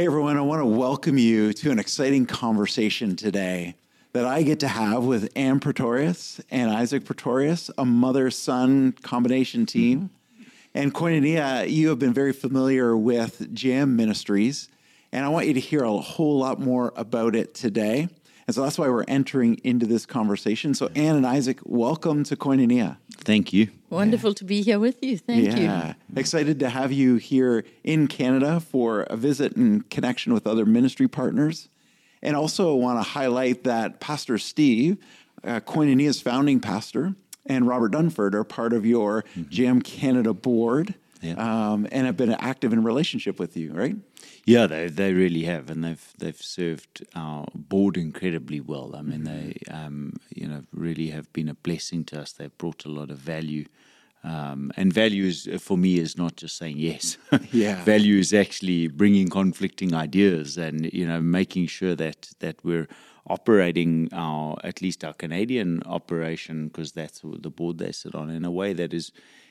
Hey, everyone, I want to welcome you to an exciting conversation today that I get to have with Ann Pretorius and Isak Pretorius, a mother son combination team. Mm-hmm. And Koinonia, you have been very familiar with Jam Ministries, and I want you to hear a whole lot more about it today. And so that's why we're entering into this conversation. So, Ann and Isak, welcome to Koinonia. Thank you. Wonderful to be here with you. Thank yeah. you. Excited to have you here in Canada for a visit and connection with other ministry partners. And also want to highlight that Pastor Steve, uh, Koinonia's founding pastor, and Robert Dunford are part of your mm-hmm. Jam Canada board yeah. um, and have been active in relationship with you, right? Yeah, they they really have, and they've they've served our board incredibly well. I mean, mm-hmm. they um, you know really have been a blessing to us. They've brought a lot of value. Um, and value is, for me is not just saying yes. yeah. value is actually bringing conflicting ideas and you know making sure that that we're operating our at least our Canadian operation because that's the board they sit on in a way that is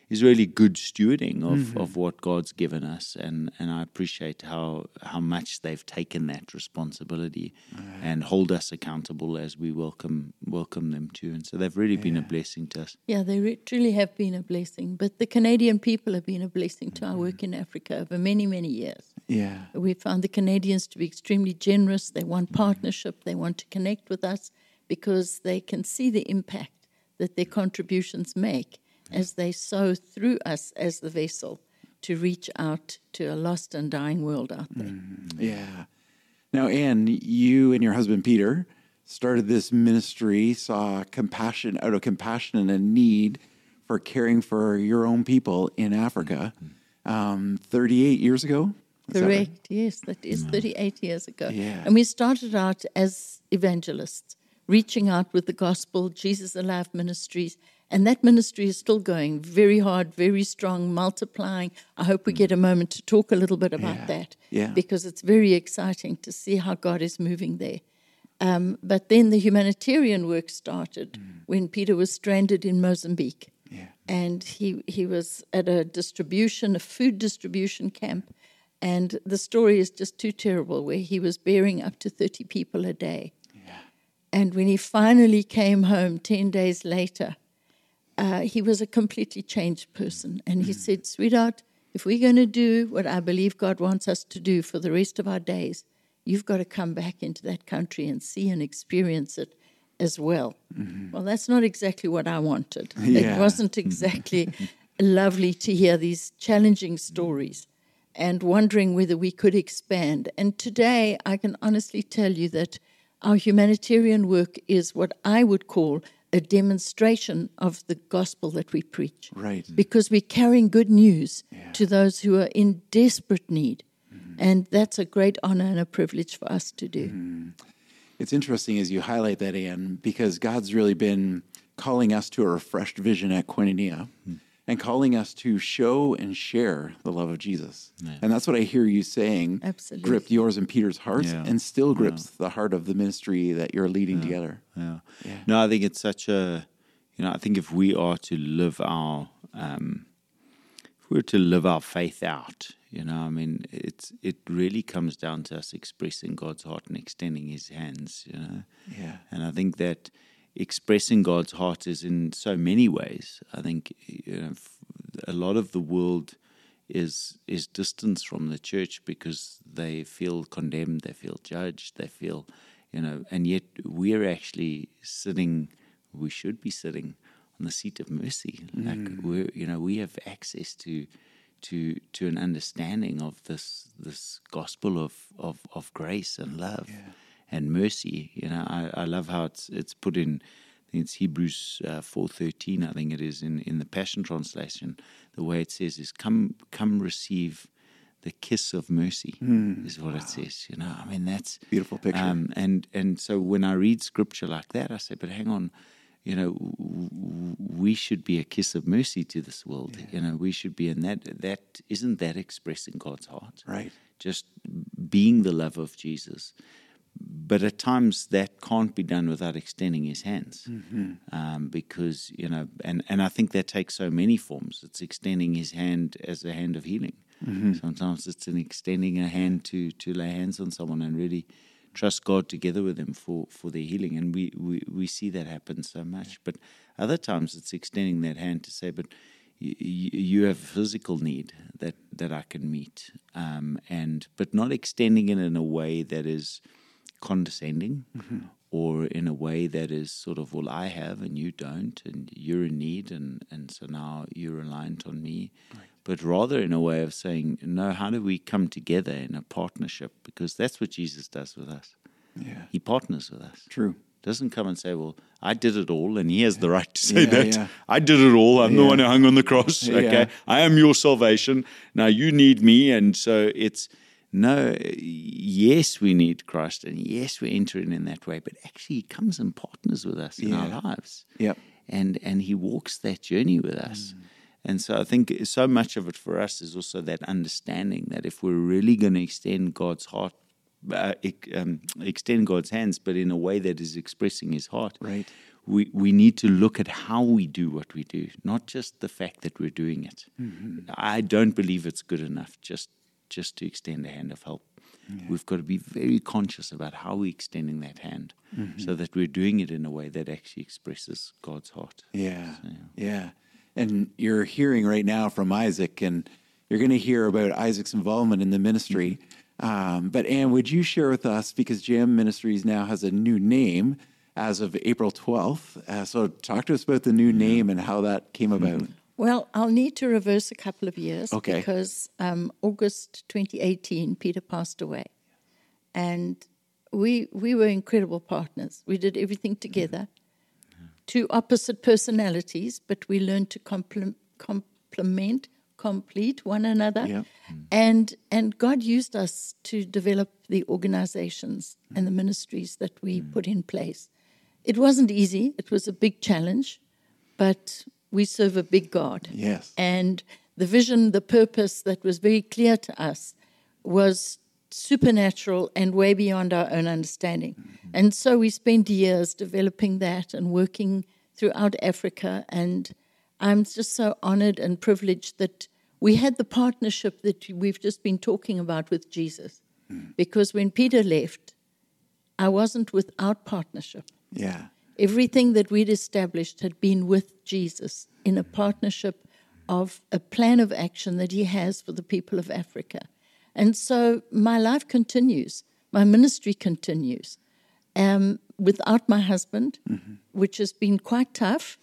is really good stewarding of, mm-hmm. of what God's given us, and, and I appreciate how how much they've taken that responsibility right. and hold us accountable as we welcome welcome them too. And so they've really yeah. been a blessing to us. Yeah, they re- truly have been a blessing. But the Canadian people have been a blessing to mm-hmm. our work in Africa over many many years. Yeah, we found the Canadians to be extremely generous. They want mm-hmm. partnership. They want to connect with us because they can see the impact that their contributions make as they sow through us as the vessel to reach out to a lost and dying world out there. Mm, yeah. Now, Ann, you and your husband Peter started this ministry, saw compassion out of compassion and a need for caring for your own people in Africa um, 38 years ago. Is Correct, that right? yes, that is 38 years ago. Yeah. And we started out as evangelists, reaching out with the gospel, Jesus Alive Ministries, and that ministry is still going very hard, very strong, multiplying. I hope we get a moment to talk a little bit about yeah. that yeah. because it's very exciting to see how God is moving there. Um, but then the humanitarian work started mm. when Peter was stranded in Mozambique. Yeah. And he, he was at a distribution, a food distribution camp. And the story is just too terrible, where he was bearing up to 30 people a day. And when he finally came home 10 days later, uh, he was a completely changed person. And he mm. said, Sweetheart, if we're going to do what I believe God wants us to do for the rest of our days, you've got to come back into that country and see and experience it as well. Mm-hmm. Well, that's not exactly what I wanted. Yeah. It wasn't exactly lovely to hear these challenging stories and wondering whether we could expand. And today, I can honestly tell you that our humanitarian work is what I would call a demonstration of the gospel that we preach. Right. Because we're carrying good news yeah. to those who are in desperate need. Mm-hmm. And that's a great honor and a privilege for us to do. Mm-hmm. It's interesting as you highlight that, Ann, because God's really been calling us to a refreshed vision at Koinonia. Mm-hmm and calling us to show and share the love of Jesus. Yeah. And that's what I hear you saying. Absolutely. Gripped yours and Peter's hearts yeah. and still grips yeah. the heart of the ministry that you're leading together. Yeah. No, I think it's such a, you know, I think if we are to live our, um, if we're to live our faith out, you know, I mean, it's it really comes down to us expressing God's heart and extending His hands, you know. Yeah. And I think that expressing God's heart is in so many ways. I think you know, a lot of the world is is distance from the church because they feel condemned, they feel judged, they feel you know, and yet we're actually sitting. We should be sitting on the seat of mercy. Mm. Like we you know, we have access to to to an understanding of this this gospel of of, of grace and love. Yeah and mercy. You know, I, I love how it's it's put in. I think it's Hebrews uh, four thirteen. I think it is in, in the Passion translation. The way it says is, "Come, come, receive the kiss of mercy." Mm, is what wow. it says. You know, I mean that's beautiful picture. Um, and and so when I read scripture like that, I say, "But hang on." You know, we should be a kiss of mercy to this world. Yeah. You know, we should be in that. That isn't that expressing God's heart, right? Just being the love of Jesus but at times that can't be done without extending his hands mm-hmm. um, because you know and, and i think that takes so many forms it's extending his hand as a hand of healing Sometimes it's in extending a hand to to lay hands on someone and really trust God together with them for, for their healing. And we, we, we see that happen so much. But other times it's extending that hand to say, but you, you have a physical need that, that I can meet. Um, and but not extending it in a way that is condescending mm-hmm. or in a way that is sort of, well, I have and you don't, and you're in need, and, and so now you're reliant on me. But rather in a way of saying, no, how do we come together in a partnership? Because that's what Jesus does with us. Yeah. He partners with us. True. Doesn't come and say, well, I did it all, and he has the right to say Yeah, that. yeah. I did it all. I'm the one who hung on the cross. Yeah. Okay. I am your salvation. Now you need me. And so it's, no, yes, we need Christ, and yes, we're entering in that way, but actually, He comes and partners with us in Yeah. our lives. Yep. And, and He walks that journey with us. And so I think so much of it for us is also that understanding that if we're really going to extend God's heart, uh, um, extend God's hands, but in a way that is expressing His heart, Right. we, we need to look at how we do what we do, not just the fact that we're doing it. I don't believe it's good enough just just to extend a hand of help. We've got to be very conscious about how we're extending that hand so that we're doing it in a way that actually expresses God's heart. Yeah. Yeah. And you're hearing right now from Isak, and you're going to hear about Isak's involvement in the ministry. Um, but Ann, would you share with us, because Jam Ministries now has a new name as of April 12th. Uh, so talk to us about the new name and how that came about. Well, I'll need to reverse a couple of years Okay. because um, August 2018, Peter passed away, and we we were incredible partners. We did everything together. Two opposite personalities, but we learned to complem- complement, complete one another, Yeah. and and God used us to develop the organizations and the ministries that we put in place. It wasn't easy. It was a big challenge, but we serve a big God. Yes. And the vision, the purpose that was very clear to us was supernatural and way beyond our own understanding. Mm-hmm. And so we spent years developing that and working throughout Africa. And I'm just so honored and privileged that we had the partnership that we've just been talking about with Jesus. Mm. Because when Peter left, I wasn't without partnership. Yeah. Everything that we'd established had been with Jesus in a partnership of a plan of action that he has for the people of Africa. And so my life continues, my ministry continues um, without my husband, which has been quite tough.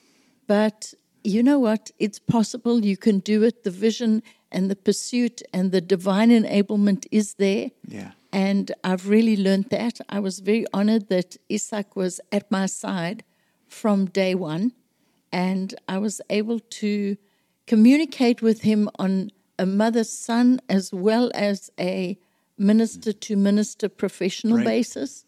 But you know what? It's possible. You can do it. The vision and the pursuit and the divine enablement is there. Yeah. And I've really learned that. I was very honored that Isak was at my side from day one. And I was able to communicate with him on a mother son as well as a minister to minister professional Right. basis.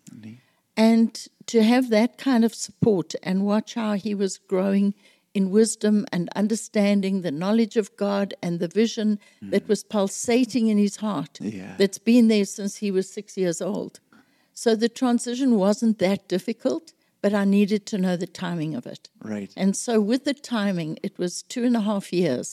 And to have that kind of support and watch how he was growing in wisdom and understanding the knowledge of God and the vision hmm. that was pulsating in his heart Yeah. that's been there since he was six years old. So the transition wasn't that difficult, but I needed to know the timing of it. Right. And so, with the timing, it was two and a half years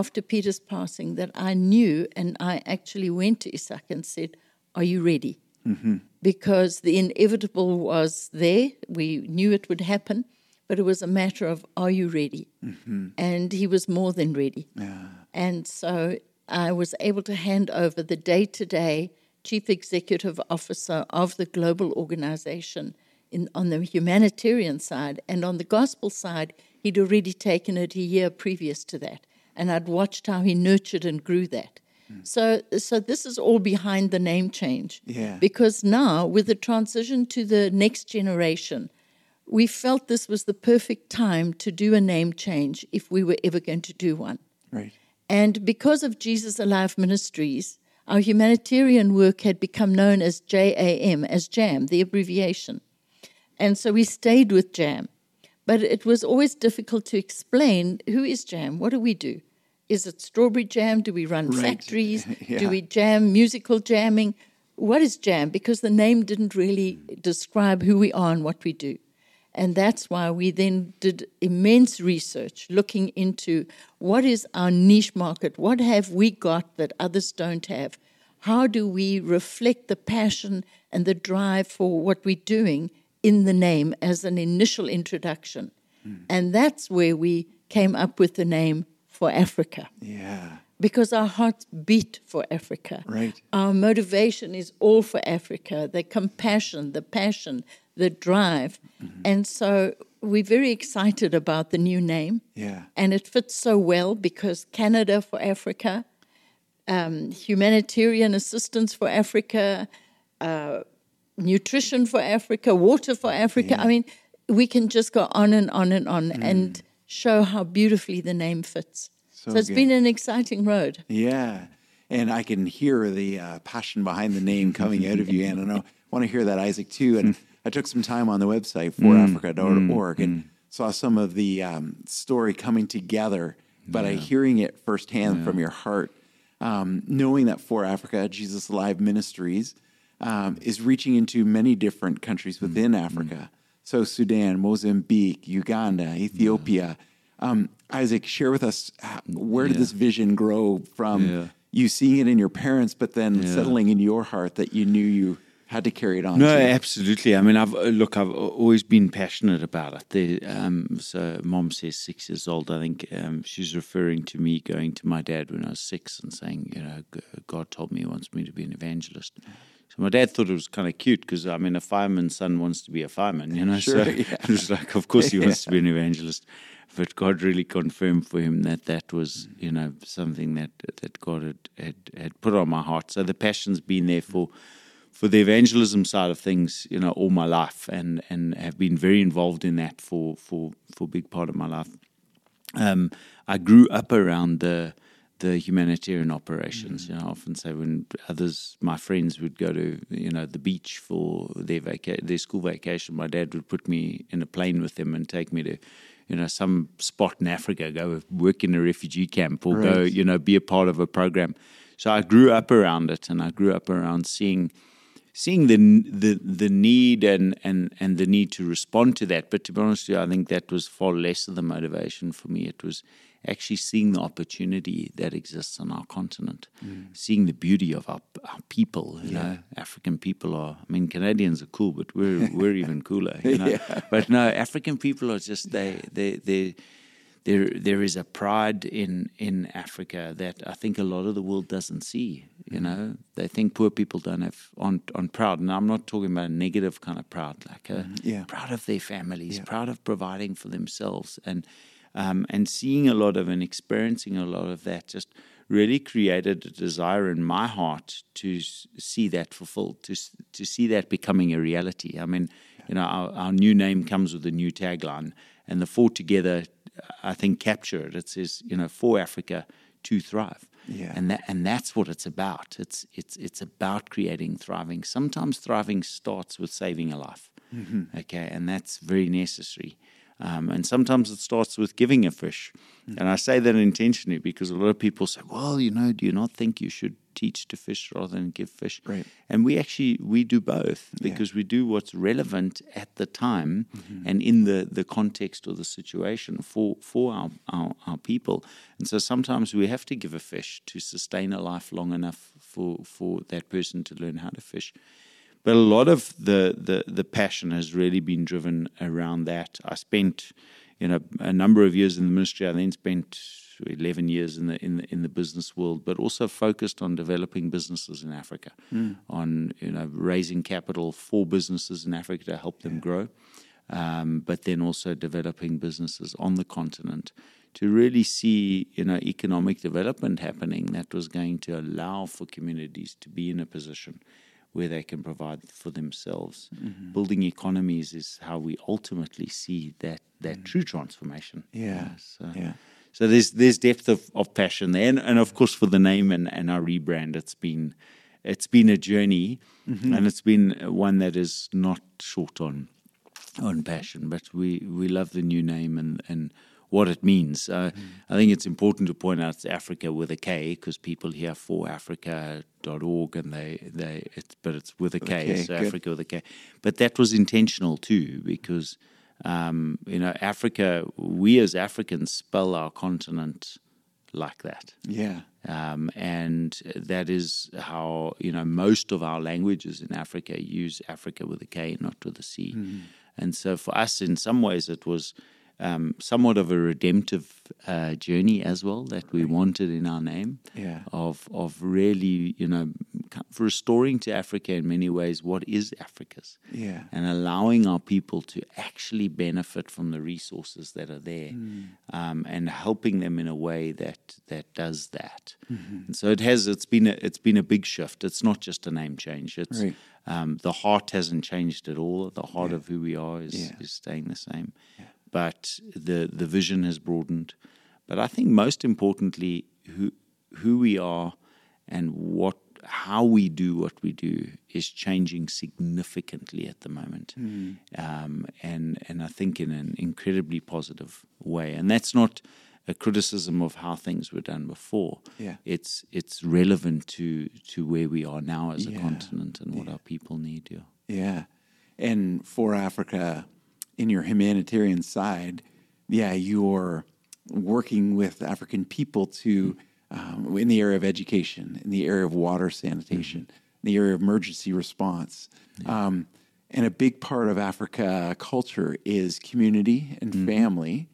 after Peter's passing that I knew, and I actually went to Isak and said, Are you ready? Mm-hmm. Because the inevitable was there. We knew it would happen, but it was a matter of, Are you ready? Mm-hmm. And he was more than ready. And so I was able to hand over the day to day chief executive officer of the global organization in, on the humanitarian side. And on the gospel side, he'd already taken it a year previous to that. And I'd watched how he nurtured and grew that. Hmm. So, so this is all behind the name change. Yeah. Because now, with the transition to the next generation, we felt this was the perfect time to do a name change if we were ever going to do one. Right. And because of Jesus Alive Ministries, our humanitarian work had become known as JAM, as JAM, the abbreviation. And so we stayed with JAM. But it was always difficult to explain who is JAM? What do we do? Is it strawberry jam? Do we run Right. factories? Yeah. Do we jam, musical jamming? What is jam? Because the name didn't really describe who we are and what we do. And that's why we then did immense research looking into what is our niche market? What have we got that others don't have? How do we reflect the passion and the drive for what we're doing in the name as an initial introduction? Mm. And that's where we came up with the name for Afrika. Yeah. Because our hearts beat for Africa. Right. Our motivation is all for Africa the compassion, the passion, the drive. Mm-hmm. And so we're very excited about the new name. Yeah. And it fits so well because Canada for Africa, um, humanitarian assistance for Africa, uh, nutrition for Africa, water for Africa. Yeah. I mean, we can just go on and on and on mm. and show how beautifully the name fits. So, so it's good. been an exciting road. Yeah. And I can hear the uh, passion behind the name coming out of you, and I want to hear that, Isak, too. And I took some time on the website forafrika.org mm, and mm. saw some of the um, story coming together, but yeah. I hearing it firsthand yeah. from your heart, um, knowing that For Afrika, Jesus Alive Ministries, um, is reaching into many different countries within mm, Africa. So Sudan, Mozambique, Uganda, Ethiopia. Yeah. Um, Isak, share with us where did this vision grow from you seeing it in your parents, but then settling in your heart that you knew you had to carry it on. No, too. absolutely. I mean, I've uh, look, I've always been passionate about it. The, um, so, mom says six years old. I think um, she's referring to me going to my dad when I was six and saying, you know, God told me He wants me to be an evangelist. So my dad thought it was kind of cute because I mean, a fireman's son wants to be a fireman, you know. Sure, so yeah. it was like, of course, he wants yeah. to be an evangelist. But God really confirmed for him that that was, you know, something that that God had, had, had put on my heart. So the passion's been there for for the evangelism side of things, you know, all my life, and and have been very involved in that for for for a big part of my life. Um, I grew up around the the humanitarian operations. Mm-hmm. You know, I often say when others, my friends, would go to you know the beach for their vaca- their school vacation, my dad would put me in a plane with him and take me to you know some spot in Africa, go work in a refugee camp, or right. go you know be a part of a program. So I grew up around it, and I grew up around seeing seeing the the the need and and and the need to respond to that. But to be honest with you, I think that was far less of the motivation for me. It was actually seeing the opportunity that exists on our continent, mm. seeing the beauty of our, our people. You yeah. know, African people are. I mean, Canadians are cool, but we're we're even cooler. You know, yeah. but no, African people are just they they they there there is a pride in in Africa that I think a lot of the world doesn't see. You know, they think poor people don't have on on proud, and I'm not talking about a negative kind of proud, like a, mm-hmm. yeah. proud of their families, yeah. proud of providing for themselves, and um, and seeing a lot of and experiencing a lot of that just really created a desire in my heart to see that fulfilled, to to see that becoming a reality. I mean, you know, our, our new name comes with a new tagline, and the four together I think, capture it. It says, you know, for Africa to thrive. Yeah. And that and that's what it's about. It's it's it's about creating thriving. Sometimes thriving starts with saving a life. Mm-hmm. Okay, and that's very necessary. Um, and sometimes it starts with giving a fish. Mm-hmm. And I say that intentionally because a lot of people say, well, you know, do you not think you should teach to fish rather than give fish? Right. And we actually, we do both because yeah. we do what's relevant at the time mm-hmm. and in the, the context or the situation for, for our, our, our people. And so sometimes we have to give a fish to sustain a life long enough for, for that person to learn how to fish. But a lot of the, the, the passion has really been driven around that. I spent, you know, a number of years in the ministry. I then spent 11 years in the in the, in the business world, but also focused on developing businesses in Africa, mm. on you know raising capital for businesses in Africa to help them yeah. grow, um, but then also developing businesses on the continent to really see you know economic development happening that was going to allow for communities to be in a position where they can provide for themselves. Mm-hmm. Building economies is how we ultimately see that that mm true transformation. Yeah. So, yeah. So there's there's depth of, of passion there, and, and of course for the name and, and our rebrand, it's been it's been a journey, mm-hmm. and it's been one that is not short on on passion. But we, we love the new name and and what it means. Uh, mm. I think it's important to point out it's Africa with a K because people hear for Afrika.org and they, they it's, but it's with a K, okay, so good. Africa with a K. But that was intentional too because um, you know, Africa, we as Africans spell our continent like that. Yeah. Um, and that is how, you know, most of our languages in Africa use Africa with a K, not with a C. Mm-hmm. And so for us, in some ways, it was um, somewhat of a redemptive uh, journey as well that we wanted in our name. Yeah. Of of really, you know, restoring to Africa in many ways what is Africa's. Yeah. And allowing our people to actually benefit from the resources that are there, Hmm. um, and helping them in a way that that does that. Mm-hmm. And so it has. It's been a, it's been a big shift. It's not just a name change. It's Right. um, the heart hasn't changed at all. The heart of who we are is, Yeah. is staying the same. But the the vision has broadened. But I think most importantly, who who we are and what how we do what we do is changing significantly at the moment, um, and and I think in an incredibly positive way. And that's not a criticism of how things were done before. Yeah. It's it's relevant to to where we are now as a continent and what our people need. Yeah. Yeah. And for Afrika, in your humanitarian side, yeah, you're working with African people to, um, in the area of education, in the area of water sanitation, in the area of emergency response. Um, and a big part of Africa culture is community and family.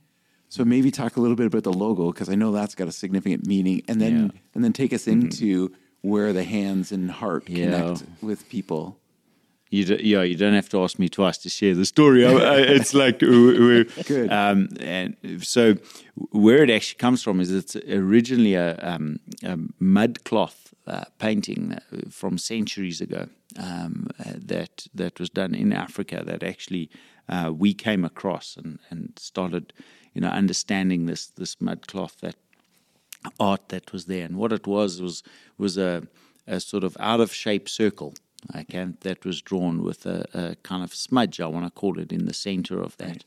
So maybe talk a little bit about the logo because I know that's got a significant meaning, and then Yeah. and then take us into where the hands and heart Yeah. connect with people. You do, yeah, you don't have to ask me twice to share the story. It's like we- we're, Good. Um, and so, where it actually comes from is it's originally a, um, a mud cloth uh, painting from centuries ago um, uh, that that was done in Africa. That actually uh, we came across and, and started, you know, understanding this this mud cloth that art that was there. And what it was was was a, a sort of out of shape circle, okay, that was drawn with a, a kind of smudge, I want to call it, in the center of that.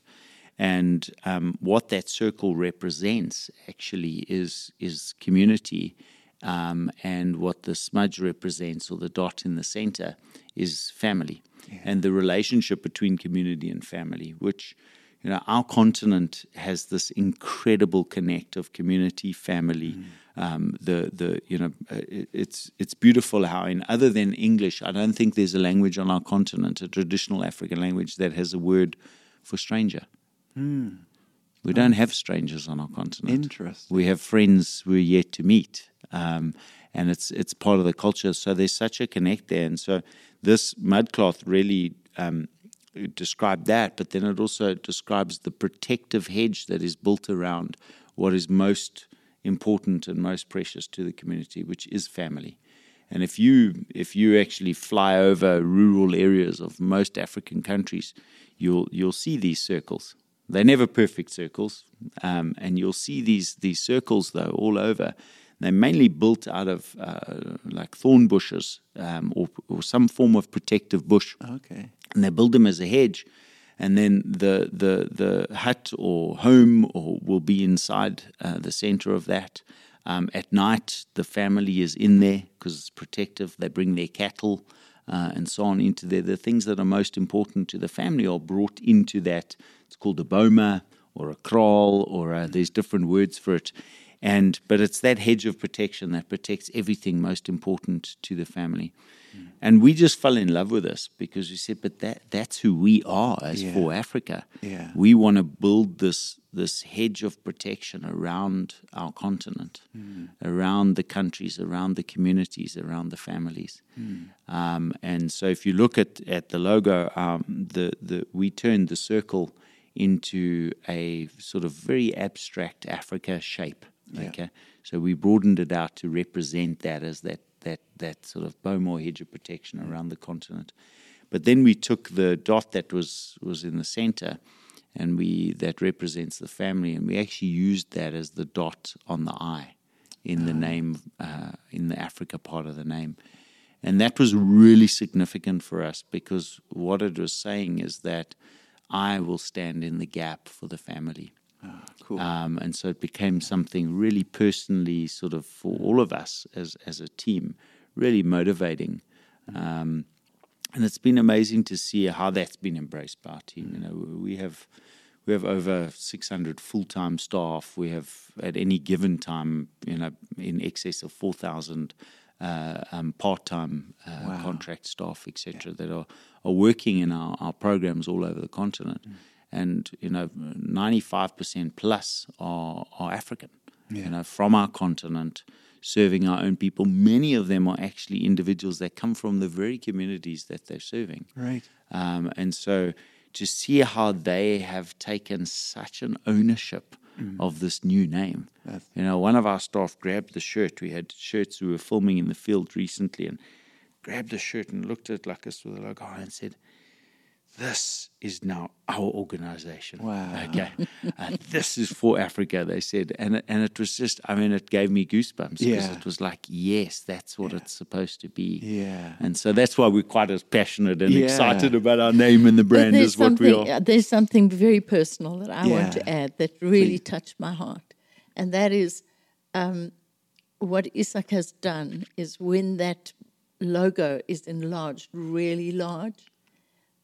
And um, what that circle represents actually is is community, um, and what the smudge represents, or the dot in the center, is family, and the relationship between community and family, which you know, our continent has this incredible connect of community, family. Um, the the you know, uh, it, it's it's beautiful how in other than English, I don't think there's a language on our continent, a traditional African language that has a word for stranger. We don't have strangers on our continent. Interesting. We have friends we're yet to meet, um, and it's it's part of the culture. So there's such a connect there, and so this mudcloth really um, described that. But then it also describes the protective hedge that is built around what is most important and most precious to the community, which is family. And if you if you actually fly over rural areas of most African countries, you'll you'll see these circles. They're never perfect circles, um, and you'll see these these circles though all over. They're mainly built out of uh, like thorn bushes um, or, or some form of protective bush Okay. and they build them as a hedge, and then the the the hut or home or will be inside uh, the center of that. Um, at night, the family is in there because it's protective. They bring their cattle uh, and so on into there. The things that are most important to the family are brought into that. It's called a boma or a kraal, or a, there's different words for it. And but it's that hedge of protection that protects everything most important to the family. And we just fell in love with this because we said, but that that's who we are as Yeah. for Afrika. Yeah. We want to build this this hedge of protection around our continent, around the countries, around the communities, around the families. Um, and so, if you look at, at the logo, um, the the we turned the circle into a sort of very abstract Africa shape. Yeah. Okay, so we broadened it out to represent that as that that that sort of boma hedge of protection around the continent. But then we took the dot that was was in the center, and we that represents the family, and we actually used that as the dot on the eye in the name uh, in the Africa part of the name. And that was really significant for us because what it was saying is that I will stand in the gap for the family. Cool. Um, and so it became something really personally, sort of for all of us as as a team, really motivating. Um, and it's been amazing to see how that's been embraced by our team. You know, we have we have over 600 full-time staff. We have at any given time, you know, in excess of 4,000 uh, um, part-time uh, wow. contract staff, etc., yeah. that are, are working in our, our programs all over the continent. Mm. And you know, 95% plus are are African. Yeah. You know, from our continent serving our own people. Many of them are actually individuals that come from the very communities that they're serving. Right. Um, and so to see how they have taken such an ownership mm. of this new name. That's you know, one of our staff grabbed the shirt. We had shirts we were filming in the field recently and grabbed the shirt and looked at it like us with a logo and said, this is now our organization. Wow. Okay. uh, this is for Afrika, they said. And, and it was just, I mean, it gave me goosebumps because yeah. it was like, yes, that's what yeah. it's supposed to be. Yeah. And so that's why we're quite as passionate and yeah. excited about our name and the brand as what we are. There's something very personal that I want to add that really Please. touched my heart. And that is um, what Isak has done is when that logo is enlarged really large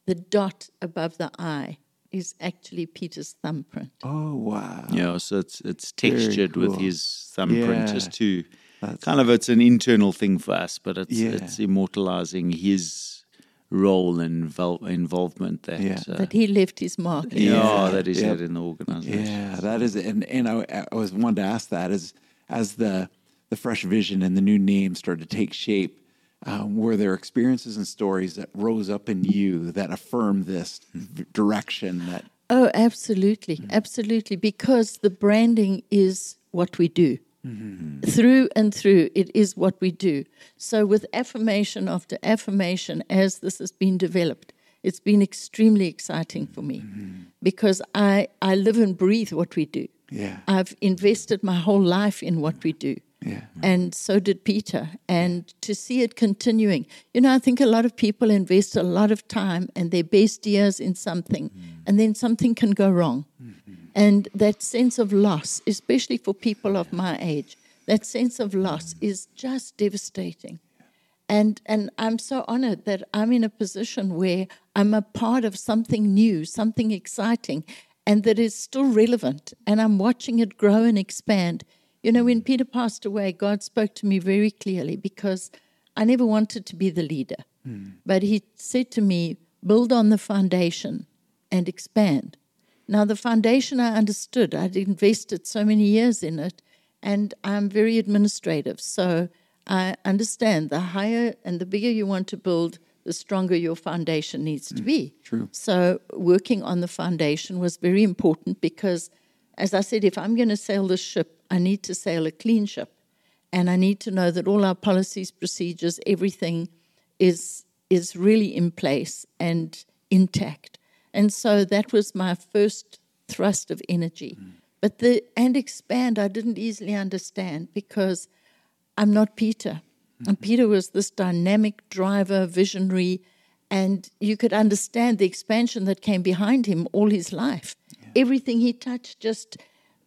the dot above the I is actually Peter's thumbprint. Oh wow! Yeah, so it's it's textured cool. with his thumbprint yeah. just to That's kind of it's an internal thing for us, but it's yeah. it's immortalizing his role and invol- involvement that yeah. uh, that he left his mark. Yeah, yeah. that is yep. in the organization. Yeah, that is, and and I, I was wanted to ask that as as the the fresh vision and the new name started to take shape um, were there experiences and stories that rose up in you that affirmed this direction that oh absolutely mm-hmm. absolutely because the branding is what we do mm-hmm. through and through it is what we do so with affirmation after affirmation as this has been developed it's been extremely exciting for me mm-hmm. because I, I live and breathe what we do yeah. i've invested my whole life in what we do yeah. And so did Peter. And to see it continuing, you know, I think a lot of people invest a lot of time and their best years in something, mm. and then something can go wrong. Mm-hmm. And that sense of loss, especially for people of my age, that sense of loss mm. is just devastating. And, and I'm so honored that I'm in a position where I'm a part of something new, something exciting, and that is still relevant. And I'm watching it grow and expand you know, when Peter passed away, God spoke to me very clearly because I never wanted to be the leader. Mm. But He said to me, build on the foundation and expand. Now, the foundation I understood, I'd invested so many years in it, and I'm very administrative. So I understand the higher and the bigger you want to build, the stronger your foundation needs to hmm. be. True. So working on the foundation was very important because, as I said, if I'm going to sail this ship, I need to sail a clean ship, and I need to know that all our policies, procedures, everything is is really in place and intact. And so that was my first thrust of energy. Mm. But the and expand I didn't easily understand because I'm not Peter. Mm-hmm. And Peter was this dynamic driver, visionary, and you could understand the expansion that came behind him all his life. Everything he touched just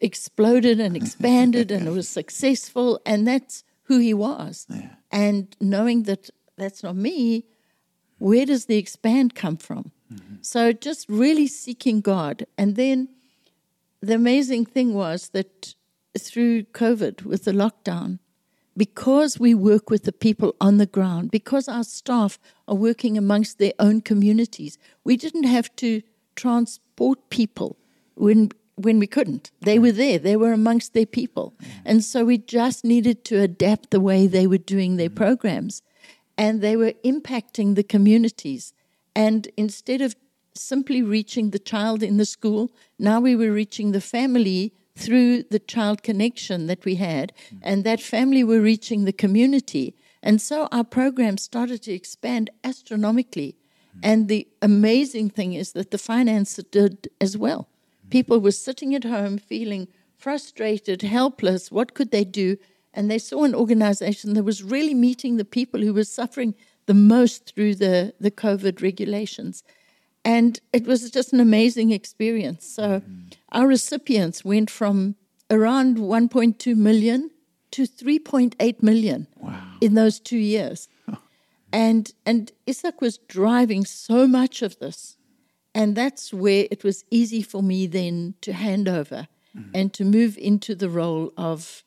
exploded and expanded and it was successful and that's who he was yeah. and knowing that that's not me where does the expand come from mm-hmm. so just really seeking god and then the amazing thing was that through covid with the lockdown because we work with the people on the ground because our staff are working amongst their own communities we didn't have to transport people when when we couldn't. They were there, they were amongst their people. Mm. And so we just needed to adapt the way they were doing their mm. programs. And they were impacting the communities. And instead of simply reaching the child in the school, now we were reaching the family through the child connection that we had. Mm. And that family were reaching the community. And so our program started to expand astronomically. And the amazing thing is that the finance did as well. People were sitting at home feeling frustrated, helpless. What could they do? And they saw an organization that was really meeting the people who were suffering the most through the, the COVID regulations. And it was just an amazing experience. So mm-hmm. our recipients went from around 1.2 million to 3.8 million wow. in those two years. And and Isak was driving so much of this. And that's where it was easy for me then to hand over mm-hmm. and to move into the role of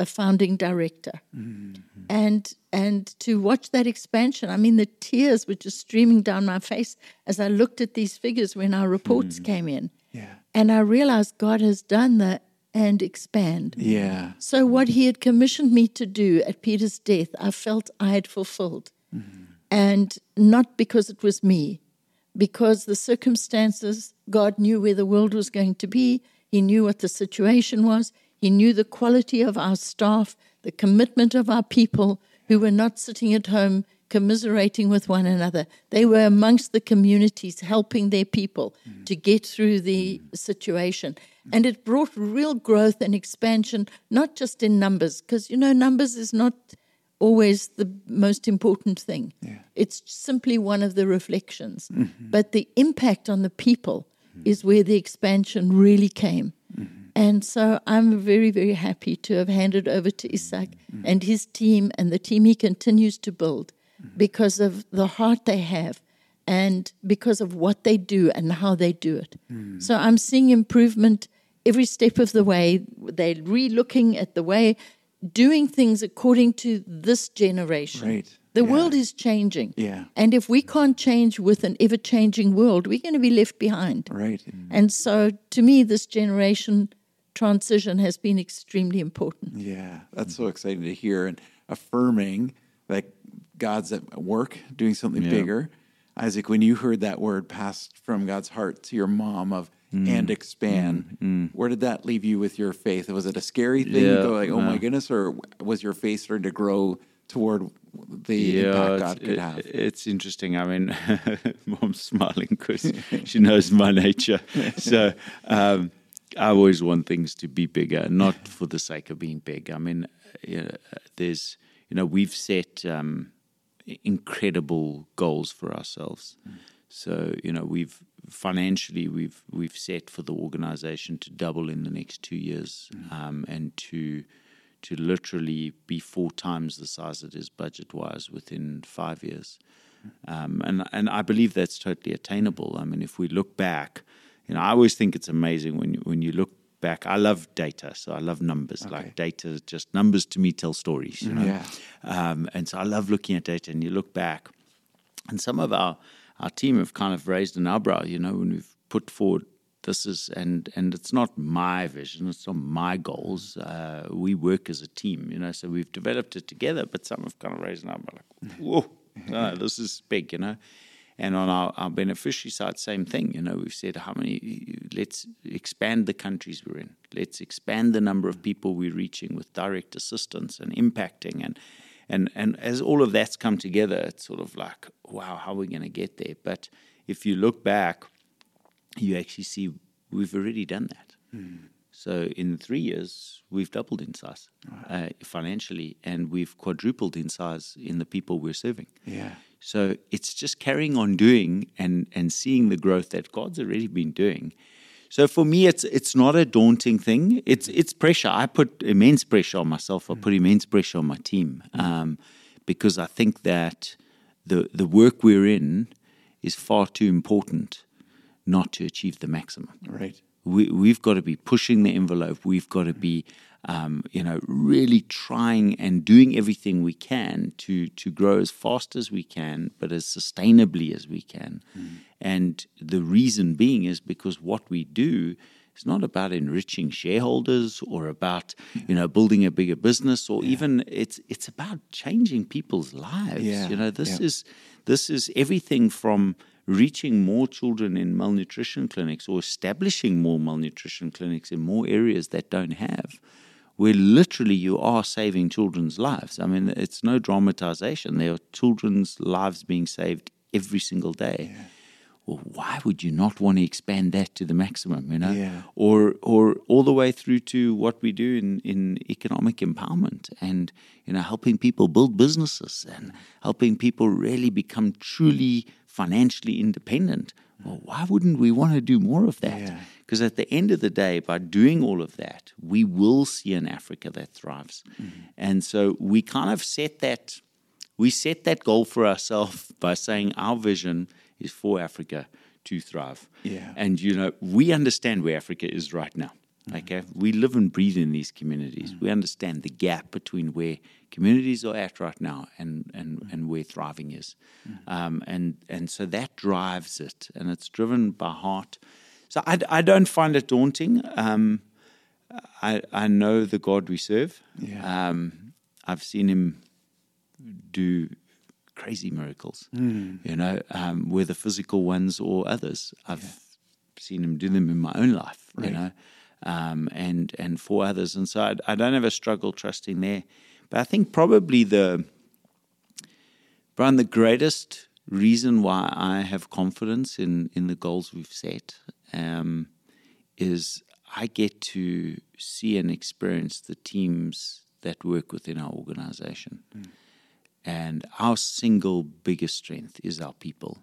a founding director. Mm-hmm. And and to watch that expansion. I mean the tears were just streaming down my face as I looked at these figures when our reports mm. came in. Yeah. And I realized God has done that and expand. Yeah. So, what he had commissioned me to do at Peter's death, I felt I had fulfilled. Mm-hmm. And not because it was me, because the circumstances, God knew where the world was going to be. He knew what the situation was. He knew the quality of our staff, the commitment of our people who were not sitting at home commiserating with one another. They were amongst the communities, helping their people to get through the situation. And it brought real growth and expansion, not just in numbers, because, you know, numbers is not always the most important thing. It's simply one of the reflections. Mm-hmm. But the impact on the people mm-hmm. is where the expansion really came. Mm-hmm. And so I'm very, very happy to have handed over to Isak and his team and the team he continues to build because of the heart they have and because of what they do and how they do it. Mm. So I'm seeing improvement every step of the way. They're re looking at the way, doing things according to this generation. Right. The Yeah. world is changing. Yeah. And if we can't change with an ever changing world, we're going to be left behind. Right. And so to me, this generation transition has been extremely important. Yeah, that's so exciting to hear and affirming that God's at work doing something Yeah. bigger. Isak, when you heard that word passed from God's heart to your mom of and expand, where did that leave you with your faith? Was it a scary thing Yeah, go like, oh my goodness, or was your faith starting to grow toward the impact God it's, could it- have? it's interesting. I mean, mom's smiling because she knows my nature. So um, I always want things to be bigger, not for the sake of being big. I mean, you know, there's, you know, we've set um, incredible goals for ourselves. So you know, we've financially we've we've set for the organization to double in the next two years, um, and to to literally be four times the size it is budget wise within five years. Um, and and I believe that's totally attainable. I mean, if we look back, you know, I always think it's amazing when you, when you look back. I love data, so I love numbers. Like data, just numbers to me tell stories. You know, Yeah. um, and so I love looking at data. And you look back, and some of our our team have kind of raised an eyebrow. You know, when we've put forward this is and and it's not my vision, it's not my goals. Uh, we work as a team. You know, so we've developed it together. But some have kind of raised an eyebrow, like, whoa, no, this is big. You know. And on our, our beneficiary side, same thing. You know, we've said how many. Let's expand the countries we're in. Let's expand the number of people we're reaching with direct assistance and impacting. And and and as all of that's come together, it's sort of like, wow, how are we going to get there? But if you look back, you actually see we've already done that. So in three years, we've doubled in size uh, financially, and we've quadrupled in size in the people we're serving. Yeah. So it's just carrying on doing and and seeing the growth that God's already been doing. So for me, it's it's not a daunting thing. It's it's pressure. I put immense pressure on myself. I put immense pressure on my team um, because I think that the the work we're in is far too important not to achieve the maximum Right. we, we've got to be pushing the envelope. We've got to be, um, you know, really trying and doing everything we can to to grow as fast as we can, but as sustainably as we can. And the reason being is because what we do is not about enriching shareholders or about you know building a bigger business or even it's it's about changing people's lives. Yeah, You know, this yeah. is this is everything from reaching more children in malnutrition clinics or establishing more malnutrition clinics in more areas that don't have, where literally you are saving children's lives. I mean, it's no dramatization. There are children's lives being saved every single day. Well, why would you not want to expand that to the maximum, you know? Yeah. Or or all the way through to what we do in, in economic empowerment and you know helping people build businesses and helping people really become truly financially independent. Well, why wouldn't we want to do more of that? Yeah. Because at the end of the day, by doing all of that, we will see an Africa that thrives. Mm-hmm. And so we kind of set that we set that goal for ourselves by saying our vision is for Africa to thrive. Yeah. And you know, we understand where Africa is right now. Okay, we live and breathe in these communities. We understand the gap between where communities are at right now and and, and where thriving is, um, and and so that drives it, and it's driven by heart. So I, I don't find it daunting. Um, I I know the God we serve. Yeah. Um, I've seen Him do crazy miracles. You know, um, whether physical ones or others. I've seen Him do them in my own life. You know, um, and and for others. And so I, I don't have a struggle trusting there. But I think probably the Bryan, the greatest reason why I have confidence in in the goals we've set um, is I get to see and experience the teams that work within our organization. And our single biggest strength is our people.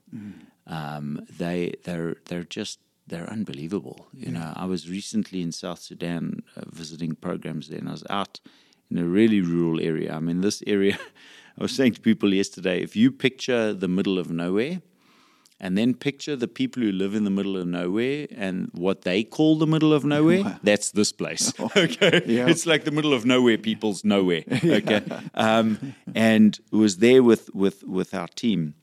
Um, they they're they're just they're unbelievable. You know, I was recently in South Sudan uh, visiting programs there, and I was out in a really rural area. I mean, this area. I was saying to people yesterday, if you picture the middle of nowhere, and then picture the people who live in the middle of nowhere and what they call the middle of nowhere. That's this place. Okay, Yeah. it's like the middle of nowhere. People's nowhere. Okay, um, and was there with with with our team,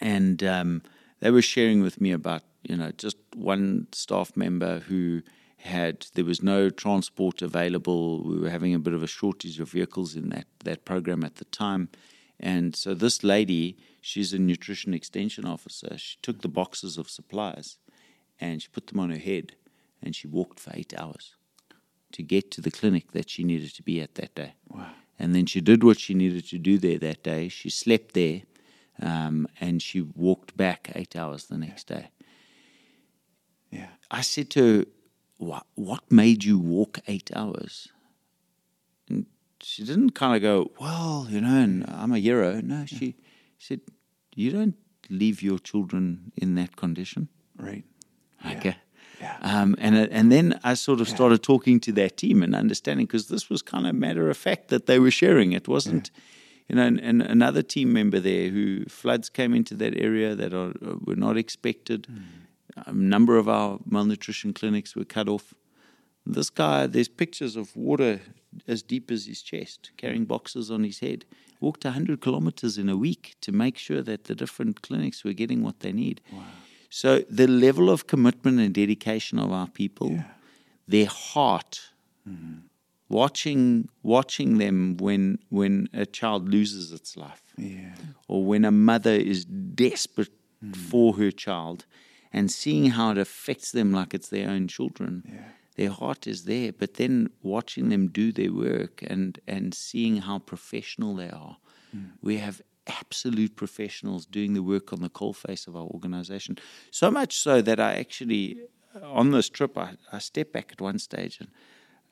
and um, they were sharing with me about you know just one staff member who had there was no transport available. We were having a bit of a shortage of vehicles in that that program at the time, and so this lady, she's a nutrition extension officer. She took the boxes of supplies, and she put them on her head, and she walked for eight hours to get to the clinic that she needed to be at that day. Wow. And then she did what she needed to do there that day. She slept there, um, and she walked back eight hours the next day. Yeah. I said to her, what, what made you walk eight hours? And she didn't kind of go, well, you know, and I'm a hero. No, she said, you don't leave your children in that condition. Right. Okay. Yeah. Um, and uh, and then I sort of started talking to their team and understanding because this was kind of matter of fact that they were sharing. It wasn't, you know, and, and another team member there who floods came into that area that are, uh, were not expected. A number of our malnutrition clinics were cut off. This guy, there's pictures of water as deep as his chest, carrying boxes on his head. Walked 100 kilometers in a week to make sure that the different clinics were getting what they need. So the level of commitment and dedication of our people, their heart, mm-hmm. watching watching them when when a child loses its life, Yeah. or when a mother is desperate mm-hmm. for her child, and seeing how it affects them like it's their own children. Their heart is there, but then watching them do their work and, and seeing how professional they are. We have absolute professionals doing the work on the coalface of our organization. So much so that I actually, on this trip, I, I stepped back at one stage and